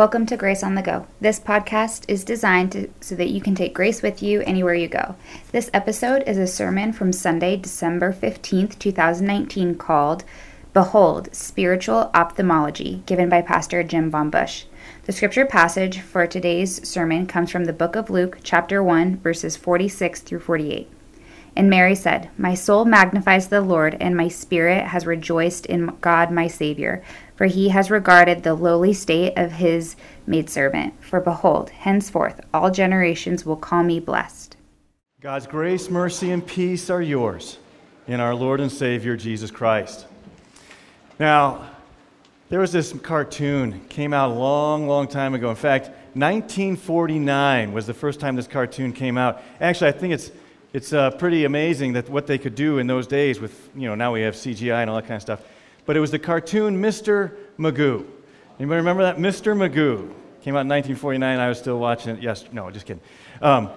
Welcome to Grace on the Go. This podcast is designed to, so that you can take grace with you anywhere you go. This episode is a sermon from Sunday, December 15th, 2019, called Behold, Spiritual Ophthalmology, given by Pastor Jim Von Busch. The scripture passage for today's sermon comes from the book of Luke, chapter 1, verses 46 through 48. And Mary said, My soul magnifies the Lord, and my spirit has rejoiced in God my Savior, for he has regarded the lowly state of his maidservant. For behold, henceforth all generations will call me blessed. God's grace, mercy, and peace are yours in our Lord and Savior Jesus Christ. Now, there was this cartoon came out a long, long time ago. In fact, 1949 was the first time this cartoon came out. Actually, I think it's it's uh, pretty amazing that what they could do in those days with, you know, now we have CGI and all that kind of stuff. But it was the cartoon Mr. Magoo. Anybody remember that? Mr. Magoo. Came out in 1949. I was still watching it. Yes, no, just kidding. Um,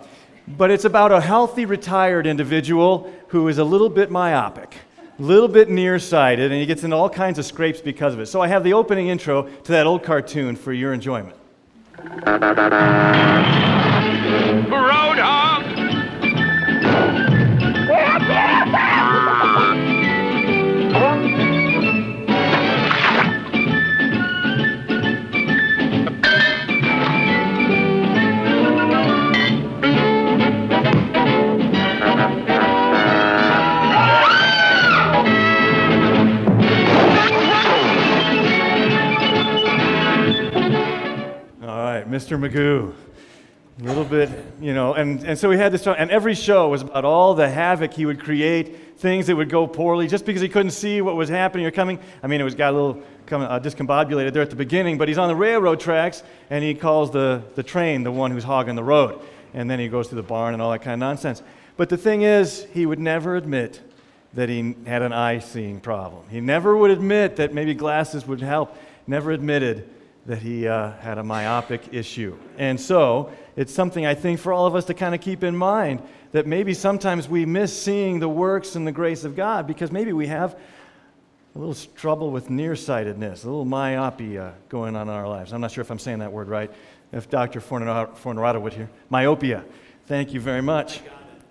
but it's about a healthy retired individual who is a little bit myopic, a little bit nearsighted, and he gets into all kinds of scrapes because of it. So I have the opening intro to that old cartoon for your enjoyment. Roadhog! Mr. Magoo. A little bit, you know, and, and so we had this, and every show was about all the havoc he would create, things that would go poorly, just because he couldn't see what was happening or coming. I mean, it was got a little uh, discombobulated there at the beginning, but he's on the railroad tracks, and he calls the, the train the one who's hogging the road. And then he goes to the barn and all that kind of nonsense. But the thing is, he would never admit that he had an eye seeing problem. He never would admit that maybe glasses would help, never admitted that he uh, had a myopic issue. And so it's something I think for all of us to kind of keep in mind that maybe sometimes we miss seeing the works and the grace of God because maybe we have a little trouble with nearsightedness, a little myopia going on in our lives. I'm not sure if I'm saying that word right. If Dr. Fornerado would hear. Myopia. Thank you very much.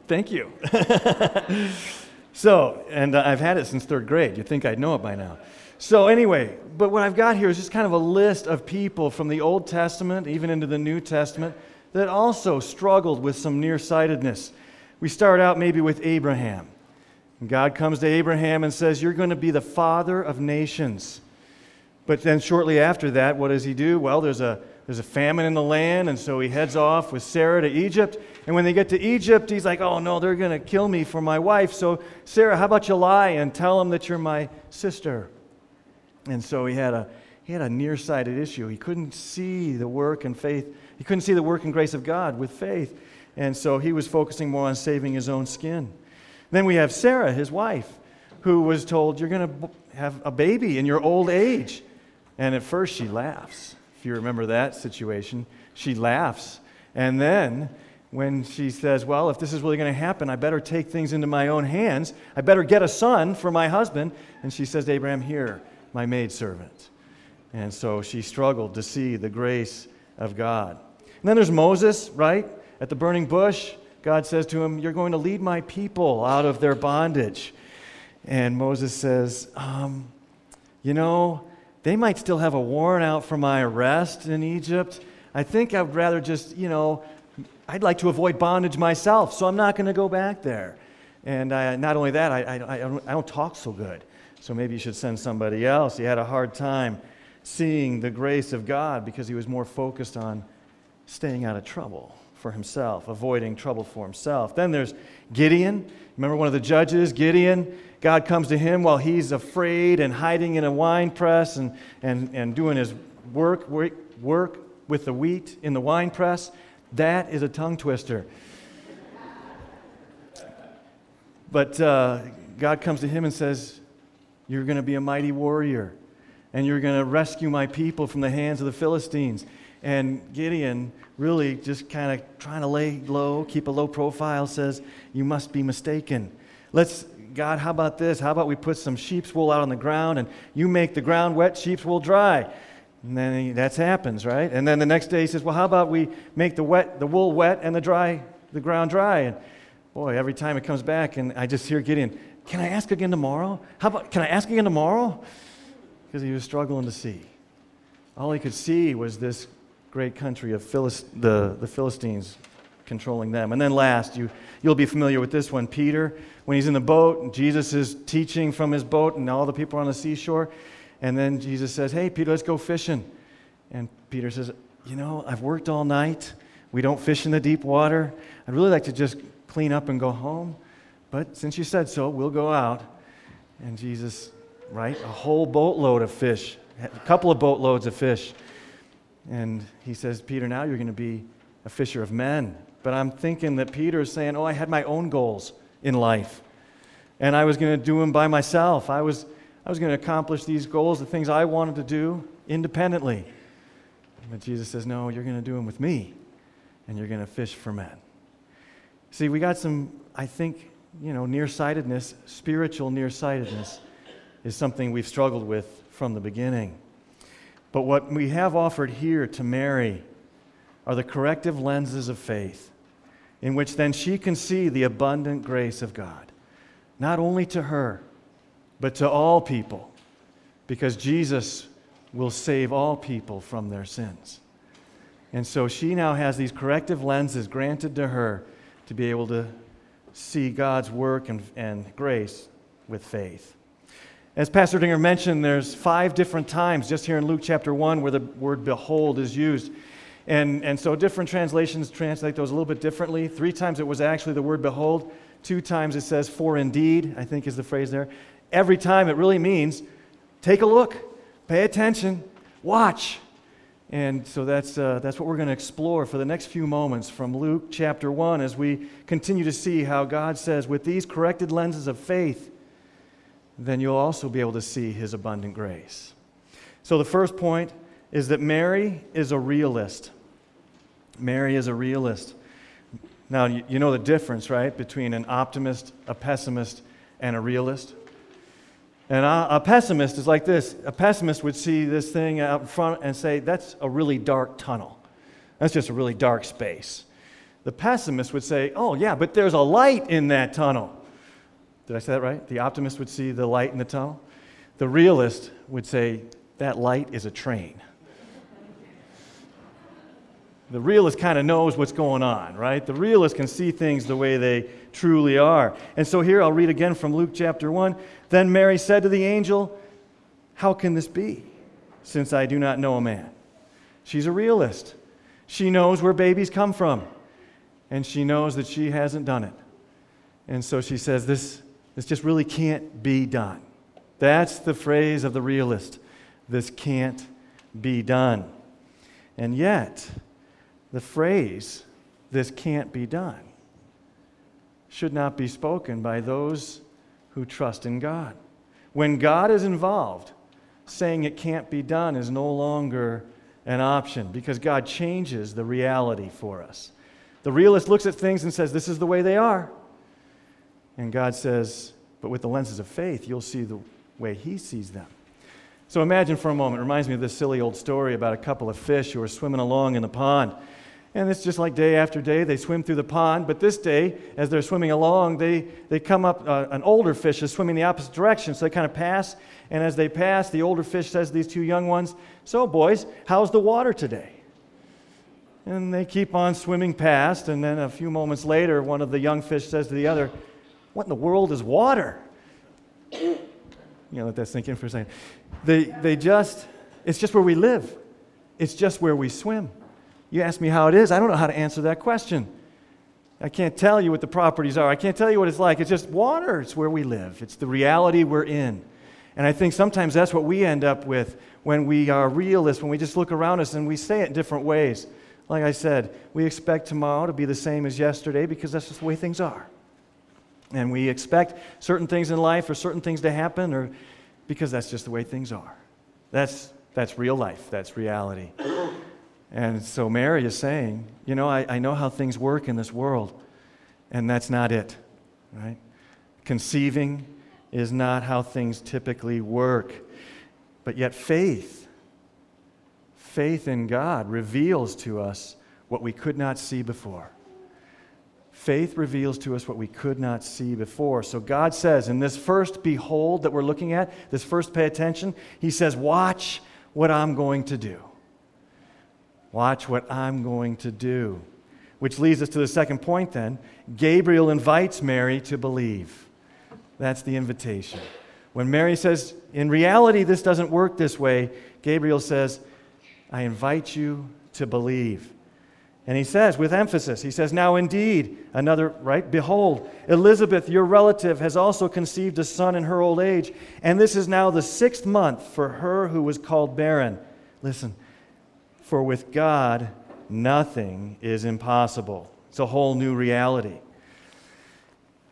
Thank you. so, and uh, I've had it since third grade. You'd think I'd know it by now. So, anyway, but what I've got here is just kind of a list of people from the Old Testament, even into the New Testament, that also struggled with some nearsightedness. We start out maybe with Abraham. And God comes to Abraham and says, You're going to be the father of nations. But then shortly after that, what does he do? Well, there's a, there's a famine in the land, and so he heads off with Sarah to Egypt. And when they get to Egypt, he's like, Oh, no, they're going to kill me for my wife. So, Sarah, how about you lie and tell them that you're my sister? And so he had a, he had a nearsighted issue. He couldn't see the work and faith, he couldn't see the work and grace of God with faith. And so he was focusing more on saving his own skin. Then we have Sarah, his wife, who was told, You're going to have a baby in your old age. And at first she laughs. If you remember that situation, she laughs. And then when she says, Well, if this is really going to happen, I better take things into my own hands. I better get a son for my husband. And she says to Abraham, Here, my maidservant. And so she struggled to see the grace of God. And then there's Moses, right? At the burning bush, God says to him, You're going to lead my people out of their bondage. And Moses says, um, You know, they might still have a warrant out for my arrest in Egypt. I think I'd rather just, you know, I'd like to avoid bondage myself, so I'm not going to go back there. And I, not only that, I, I, I, don't, I don't talk so good. So maybe you should send somebody else. He had a hard time seeing the grace of God because he was more focused on staying out of trouble for himself, avoiding trouble for himself. Then there's Gideon. Remember one of the judges, Gideon? God comes to him while he's afraid and hiding in a wine press and, and, and doing his work, work, work with the wheat in the wine press. That is a tongue twister. But uh, God comes to him and says, You're going to be a mighty warrior, and you're going to rescue my people from the hands of the Philistines. And Gideon, really just kind of trying to lay low, keep a low profile, says, You must be mistaken. Let's, God, how about this? How about we put some sheep's wool out on the ground and you make the ground wet, sheep's wool dry? And then he, that happens, right? And then the next day he says, Well, how about we make the, wet, the wool wet and the, dry, the ground dry? And boy, every time it comes back, and I just hear Gideon, Can I ask again tomorrow? How about, can I ask again tomorrow? Because he was struggling to see. All he could see was this great country of Philist- the, the Philistines controlling them. And then last, you, you'll be familiar with this one Peter, when he's in the boat, Jesus is teaching from his boat, and all the people are on the seashore. And then Jesus says, Hey, Peter, let's go fishing. And Peter says, You know, I've worked all night. We don't fish in the deep water. I'd really like to just clean up and go home. But since you said so, we'll go out. And Jesus, right, a whole boatload of fish, a couple of boatloads of fish. And he says, Peter, now you're going to be a fisher of men. But I'm thinking that Peter is saying, Oh, I had my own goals in life. And I was going to do them by myself. I was I was going to accomplish these goals, the things I wanted to do independently. But Jesus says, No, you're going to do them with me, and you're going to fish for men. See, we got some, I think, you know, nearsightedness, spiritual nearsightedness is something we've struggled with from the beginning. But what we have offered here to Mary are the corrective lenses of faith, in which then she can see the abundant grace of God, not only to her but to all people, because Jesus will save all people from their sins. And so she now has these corrective lenses granted to her to be able to see God's work and, and grace with faith. As Pastor Dinger mentioned, there's five different times just here in Luke chapter 1 where the word behold is used. And, and so different translations translate those a little bit differently. Three times it was actually the word behold. Two times it says for indeed, I think is the phrase there every time it really means take a look, pay attention, watch. And so that's, uh, that's what we're going to explore for the next few moments from Luke chapter 1 as we continue to see how God says, with these corrected lenses of faith, then you'll also be able to see his abundant grace. So the first point is that Mary is a realist. Mary is a realist. Now, you know the difference, right, between an optimist, a pessimist, and a realist? And a, pessimist is like this a pessimist would see this thing out front and say, that's a really dark tunnel. That's just a really dark space. The pessimist would say, oh, yeah, but there's a light in that tunnel. Did I say that right? The optimist would see the light in the tunnel. The realist would say, that light is a train. The realist kind of knows what's going on, right? The realist can see things the way they truly are. And so here I'll read again from Luke chapter 1. Then Mary said to the angel, How can this be, since I do not know a man? She's a realist. She knows where babies come from, and she knows that she hasn't done it. And so she says, This, this just really can't be done. That's the phrase of the realist. This can't be done. And yet, the phrase, this can't be done, should not be spoken by those who trust in God. When God is involved, saying it can't be done is no longer an option because God changes the reality for us. The realist looks at things and says, This is the way they are. And God says, But with the lenses of faith, you'll see the way He sees them. So imagine for a moment, it reminds me of this silly old story about a couple of fish who are swimming along in the pond. And it's just like day after day, they swim through the pond. But this day, as they're swimming along, they, they come up, uh, an older fish is swimming the opposite direction. So they kind of pass. And as they pass, the older fish says to these two young ones, So, boys, how's the water today? And they keep on swimming past. And then a few moments later, one of the young fish says to the other, What in the world is water? You know, let that sink in for a second. They, they just, it's just where we live, it's just where we swim. You ask me how it is, I don't know how to answer that question. I can't tell you what the properties are. I can't tell you what it's like. It's just water. It's where we live, it's the reality we're in. And I think sometimes that's what we end up with when we are realists, when we just look around us and we say it in different ways. Like I said, we expect tomorrow to be the same as yesterday because that's just the way things are. And we expect certain things in life or certain things to happen or because that's just the way things are. That's, that's real life, that's reality. And so Mary is saying, You know, I, I know how things work in this world, and that's not it, right? Conceiving is not how things typically work. But yet, faith, faith in God reveals to us what we could not see before. Faith reveals to us what we could not see before. So God says in this first behold that we're looking at, this first pay attention, He says, Watch what I'm going to do. Watch what I'm going to do. Which leads us to the second point then. Gabriel invites Mary to believe. That's the invitation. When Mary says, In reality, this doesn't work this way, Gabriel says, I invite you to believe. And he says, with emphasis, he says, Now indeed, another, right? Behold, Elizabeth, your relative, has also conceived a son in her old age, and this is now the sixth month for her who was called barren. Listen, for with God, nothing is impossible. It's a whole new reality.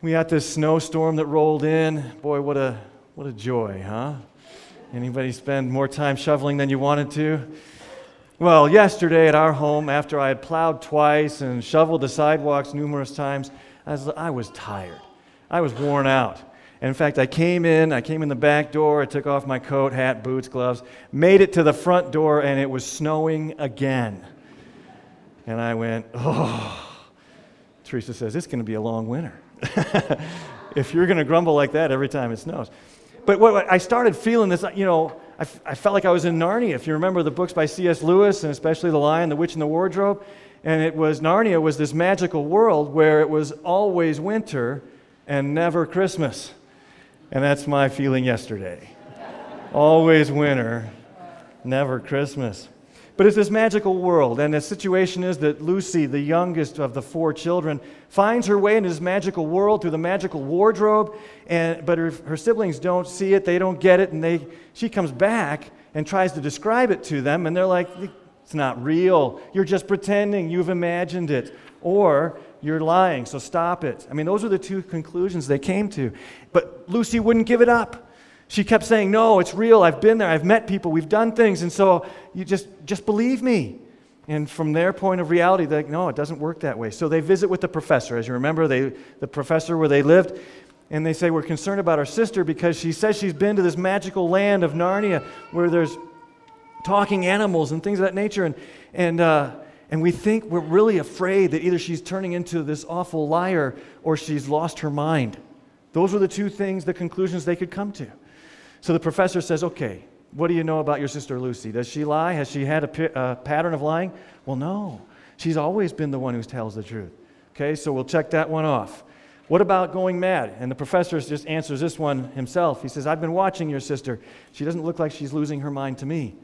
We had this snowstorm that rolled in. Boy, what a, what a joy, huh? Anybody spend more time shoveling than you wanted to? Well, yesterday at our home, after I had plowed twice and shoveled the sidewalks numerous times, I was, I was tired. I was worn out. And in fact, I came in, I came in the back door, I took off my coat, hat, boots, gloves, made it to the front door, and it was snowing again. And I went, oh. Teresa says, it's going to be a long winter. if you're going to grumble like that every time it snows. But what, I started feeling this, you know, I, f- I felt like I was in Narnia. If you remember the books by C.S. Lewis, and especially The Lion, the Witch, and the Wardrobe, and it was Narnia was this magical world where it was always winter and never Christmas. And that's my feeling yesterday. always winter, never Christmas. But it's this magical world, and the situation is that Lucy, the youngest of the four children, finds her way into this magical world through the magical wardrobe, and, but her, her siblings don't see it, they don't get it, and they, she comes back and tries to describe it to them, and they're like, It's not real. You're just pretending. You've imagined it. Or you're lying, so stop it. I mean, those are the two conclusions they came to. But Lucy wouldn't give it up she kept saying, No, it's real. I've been there. I've met people. We've done things. And so you just, just believe me. And from their point of reality, they're like, No, it doesn't work that way. So they visit with the professor. As you remember, they, the professor where they lived. And they say, We're concerned about our sister because she says she's been to this magical land of Narnia where there's talking animals and things of that nature. And, and, uh, and we think we're really afraid that either she's turning into this awful liar or she's lost her mind. Those were the two things, the conclusions they could come to. So the professor says, Okay, what do you know about your sister Lucy? Does she lie? Has she had a, a pattern of lying? Well, no. She's always been the one who tells the truth. Okay, so we'll check that one off. What about going mad? And the professor just answers this one himself. He says, I've been watching your sister. She doesn't look like she's losing her mind to me.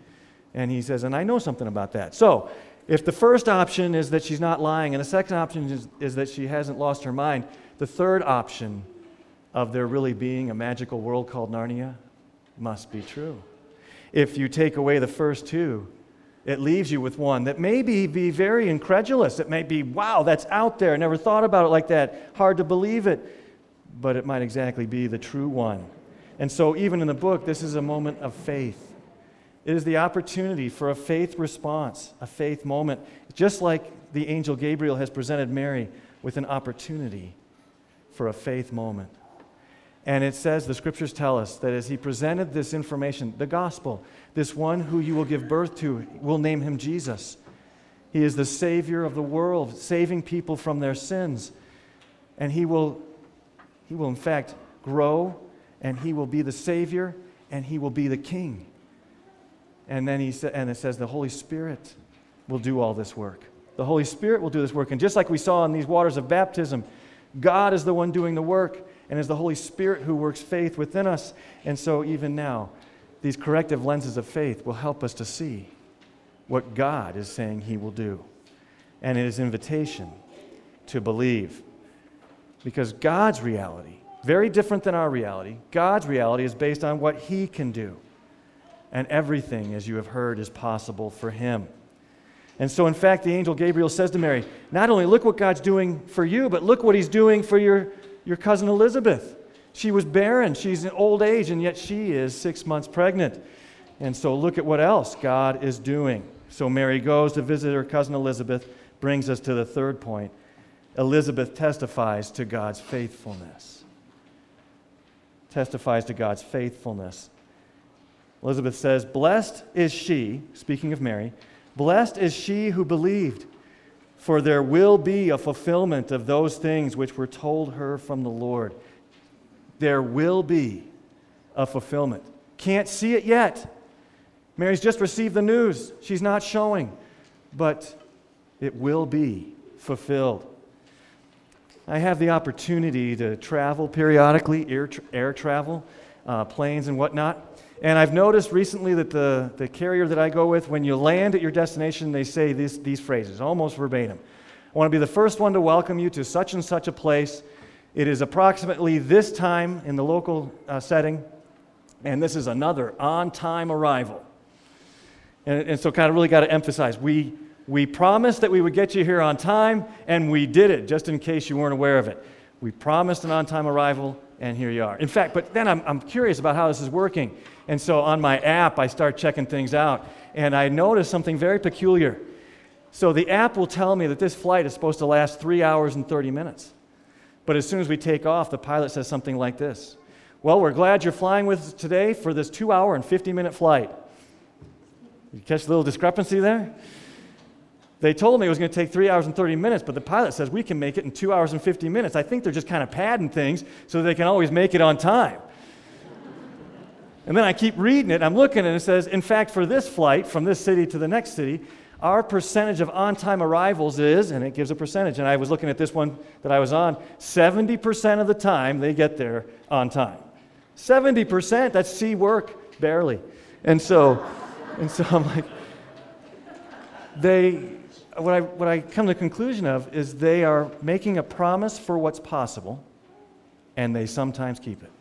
And he says, and I know something about that. So, if the first option is that she's not lying, and the second option is, is that she hasn't lost her mind, the third option of there really being a magical world called Narnia must be true. If you take away the first two, it leaves you with one that may be, be very incredulous. It may be, wow, that's out there. Never thought about it like that. Hard to believe it. But it might exactly be the true one. And so, even in the book, this is a moment of faith. It is the opportunity for a faith response, a faith moment, just like the angel Gabriel has presented Mary with an opportunity for a faith moment. And it says, the scriptures tell us that as he presented this information, the gospel, this one who you will give birth to, will name him Jesus. He is the Savior of the world, saving people from their sins. And he will, he will in fact, grow, and he will be the Savior, and he will be the King. And then he sa- and it says the Holy Spirit will do all this work. The Holy Spirit will do this work. And just like we saw in these waters of baptism, God is the one doing the work and it's the Holy Spirit who works faith within us. And so, even now, these corrective lenses of faith will help us to see what God is saying He will do. And it is invitation to believe. Because God's reality, very different than our reality, God's reality is based on what He can do. And everything, as you have heard, is possible for Him. And so, in fact, the angel Gabriel says to Mary, Not only look what God's doing for you, but look what He's doing for your your cousin Elizabeth. She was barren. She's in old age, and yet she is six months pregnant. And so look at what else God is doing. So Mary goes to visit her cousin Elizabeth, brings us to the third point. Elizabeth testifies to God's faithfulness. Testifies to God's faithfulness. Elizabeth says, Blessed is she, speaking of Mary, blessed is she who believed, for there will be a fulfillment of those things which were told her from the Lord. There will be a fulfillment. Can't see it yet. Mary's just received the news. She's not showing, but it will be fulfilled. I have the opportunity to travel periodically, air, air travel, uh, planes and whatnot. And I've noticed recently that the, the carrier that I go with, when you land at your destination, they say these, these phrases, almost verbatim. I want to be the first one to welcome you to such and such a place. It is approximately this time in the local uh, setting, and this is another on time arrival. And, and so, kind of really got to emphasize we, we promised that we would get you here on time, and we did it, just in case you weren't aware of it. We promised an on time arrival, and here you are. In fact, but then I'm, I'm curious about how this is working. And so on my app, I start checking things out, and I notice something very peculiar. So the app will tell me that this flight is supposed to last three hours and 30 minutes. But as soon as we take off, the pilot says something like this Well, we're glad you're flying with us today for this two hour and 50 minute flight. You catch the little discrepancy there? They told me it was going to take three hours and 30 minutes, but the pilot says we can make it in two hours and 50 minutes. I think they're just kind of padding things so they can always make it on time. and then I keep reading it, I'm looking, and it says, in fact, for this flight from this city to the next city, our percentage of on time arrivals is, and it gives a percentage. And I was looking at this one that I was on 70% of the time they get there on time. 70%, that's C work, barely. And so, and so I'm like, they, what I, what I come to the conclusion of is they are making a promise for what's possible, and they sometimes keep it.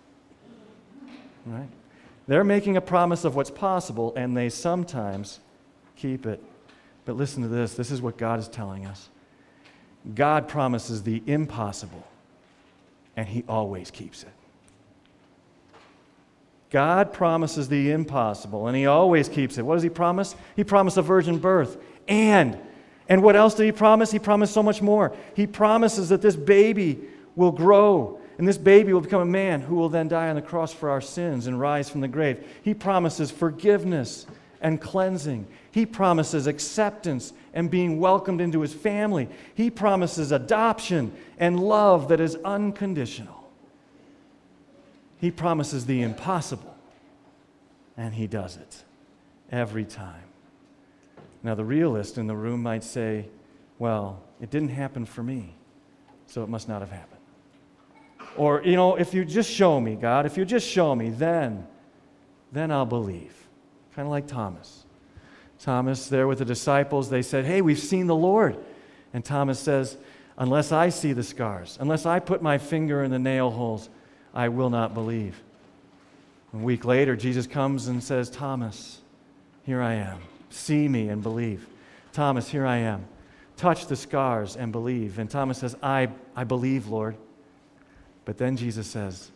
Right? They're making a promise of what's possible, and they sometimes keep it. But listen to this this is what God is telling us. God promises the impossible, and He always keeps it. God promises the impossible, and He always keeps it. What does He promise? He promised a virgin birth. And and what else did he promise? He promised so much more. He promises that this baby will grow and this baby will become a man who will then die on the cross for our sins and rise from the grave. He promises forgiveness and cleansing. He promises acceptance and being welcomed into his family. He promises adoption and love that is unconditional. He promises the impossible, and he does it every time. Now, the realist in the room might say, well, it didn't happen for me, so it must not have happened. Or, you know, if you just show me, God, if you just show me, then, then I'll believe. Kind of like Thomas. Thomas, there with the disciples, they said, Hey, we've seen the Lord. And Thomas says, Unless I see the scars, unless I put my finger in the nail holes, I will not believe. A week later, Jesus comes and says, Thomas, here I am. See me and believe. Thomas, here I am. Touch the scars and believe. And Thomas says, I, I believe, Lord. But then Jesus says,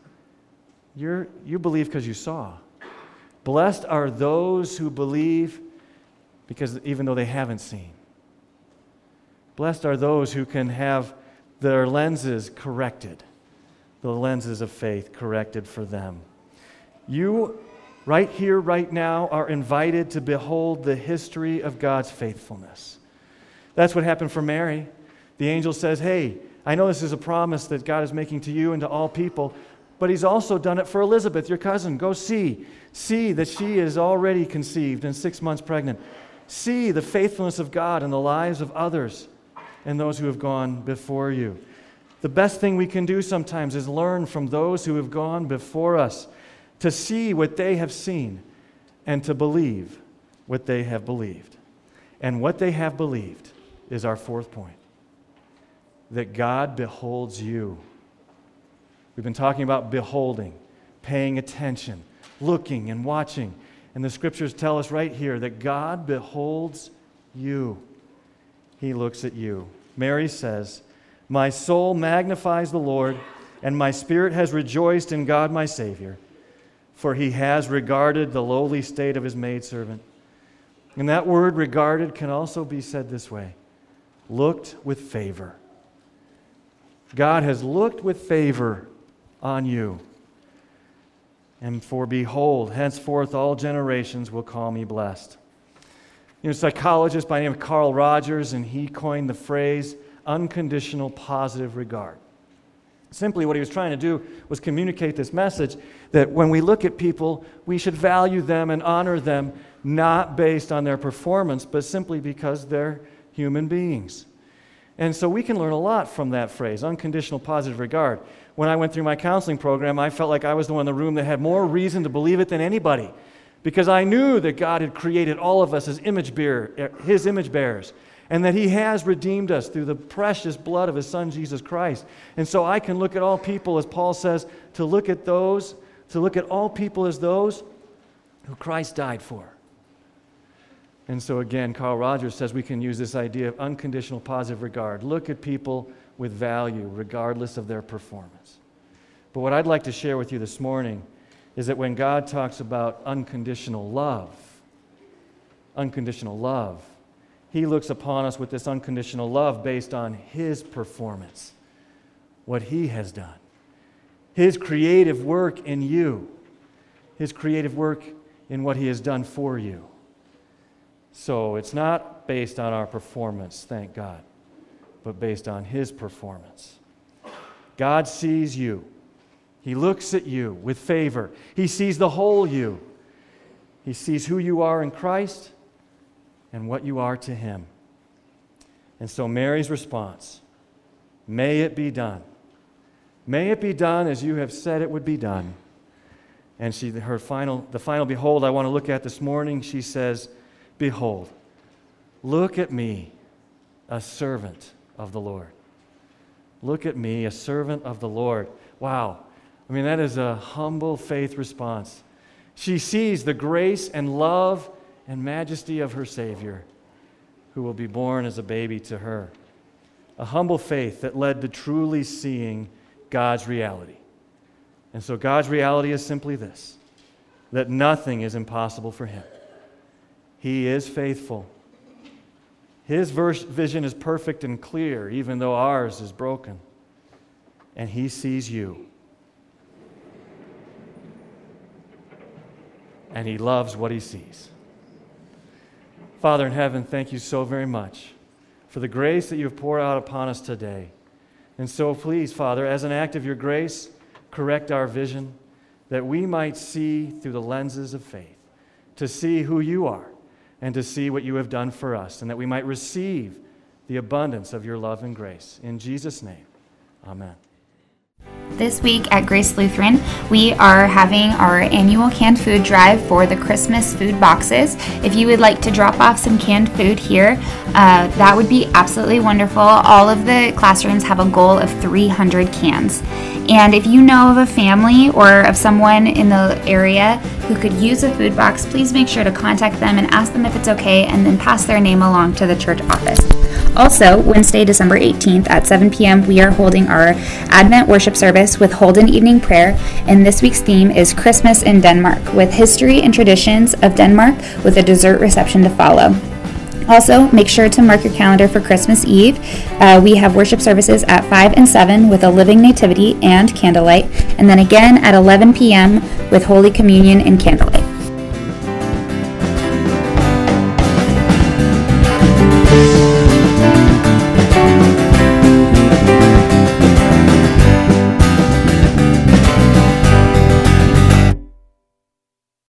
You're, You believe because you saw. Blessed are those who believe because even though they haven't seen. Blessed are those who can have their lenses corrected, the lenses of faith corrected for them. You right here, right now, are invited to behold the history of God's faithfulness. That's what happened for Mary. The angel says, Hey, I know this is a promise that God is making to you and to all people, but He's also done it for Elizabeth, your cousin. Go see. See that she is already conceived and six months pregnant. See the faithfulness of God in the lives of others and those who have gone before you. The best thing we can do sometimes is learn from those who have gone before us to see what they have seen, and to believe what they have believed. And what they have believed is our fourth point that God beholds you. We've been talking about beholding, paying attention, looking, and watching. And the scriptures tell us right here that God beholds you. He looks at you. Mary says, My soul magnifies the Lord, and my spirit has rejoiced in God my Savior for he has regarded the lowly state of his maidservant. And that word regarded can also be said this way looked with favor. God has looked with favor on you. And for behold, henceforth all generations will call me blessed. You know, psychologist by the name of Carl Rogers, and he coined the phrase unconditional positive regard. Simply, what he was trying to do was communicate this message that when we look at people, we should value them and honor them not based on their performance, but simply because they're human beings. And so we can learn a lot from that phrase, unconditional positive regard. When I went through my counseling program, I felt like I was the one in the room that had more reason to believe it than anybody because I knew that God had created all of us as image bearer, his image bearers and that He has redeemed us through the precious blood of His Son, Jesus Christ. And so I can look at all people, as Paul says, to look at those, to look at all people as those who Christ died for. And so again, Carl Rogers says we can use this idea of unconditional positive regard. Look at people with value, regardless of their performance. But what I'd like to share with you this morning is that when God talks about unconditional love, unconditional love, he looks upon us with this unconditional love based on His performance, what He has done, His creative work in you, His creative work in what He has done for you. So it's not based on our performance, thank God, but based on His performance. God sees you. He looks at you with favor. He sees the whole you. He sees who you are in Christ and what you are to him. And so Mary's response, may it be done. May it be done as you have said it would be done. And she, her final, the final behold I want to look at this morning, she says, Behold, look at me, a servant of the Lord. Look at me, a servant of the Lord. Wow. I mean, that is a humble faith response. She sees the grace and love and majesty of her Savior, who will be born as a baby to her. A humble faith that led to truly seeing God's reality. And so, God's reality is simply this that nothing is impossible for Him. He is faithful. His vision is perfect and clear, even though ours is broken. And He sees you. And He loves what He sees. Father in heaven, thank you so very much for the grace that you have poured out upon us today. And so, please, Father, as an act of your grace, correct our vision that we might see through the lenses of faith, to see who you are and to see what you have done for us, and that we might receive the abundance of your love and grace. In Jesus' name, amen. This week at Grace Lutheran, we are having our annual canned food drive for the Christmas food boxes. If you would like to drop off some canned food here, uh, that would be absolutely wonderful. All of the classrooms have a goal of 300 cans. And if you know of a family or of someone in the area who could use a food box, please make sure to contact them and ask them if it's okay and then pass their name along to the church office. Also, Wednesday, December 18th at 7 p.m., we are holding our Advent worship service with Holden Evening Prayer, and this week's theme is Christmas in Denmark, with history and traditions of Denmark with a dessert reception to follow. Also, make sure to mark your calendar for Christmas Eve. Uh, we have worship services at 5 and 7 with a living nativity and candlelight, and then again at 11 p.m. with Holy Communion and candlelight.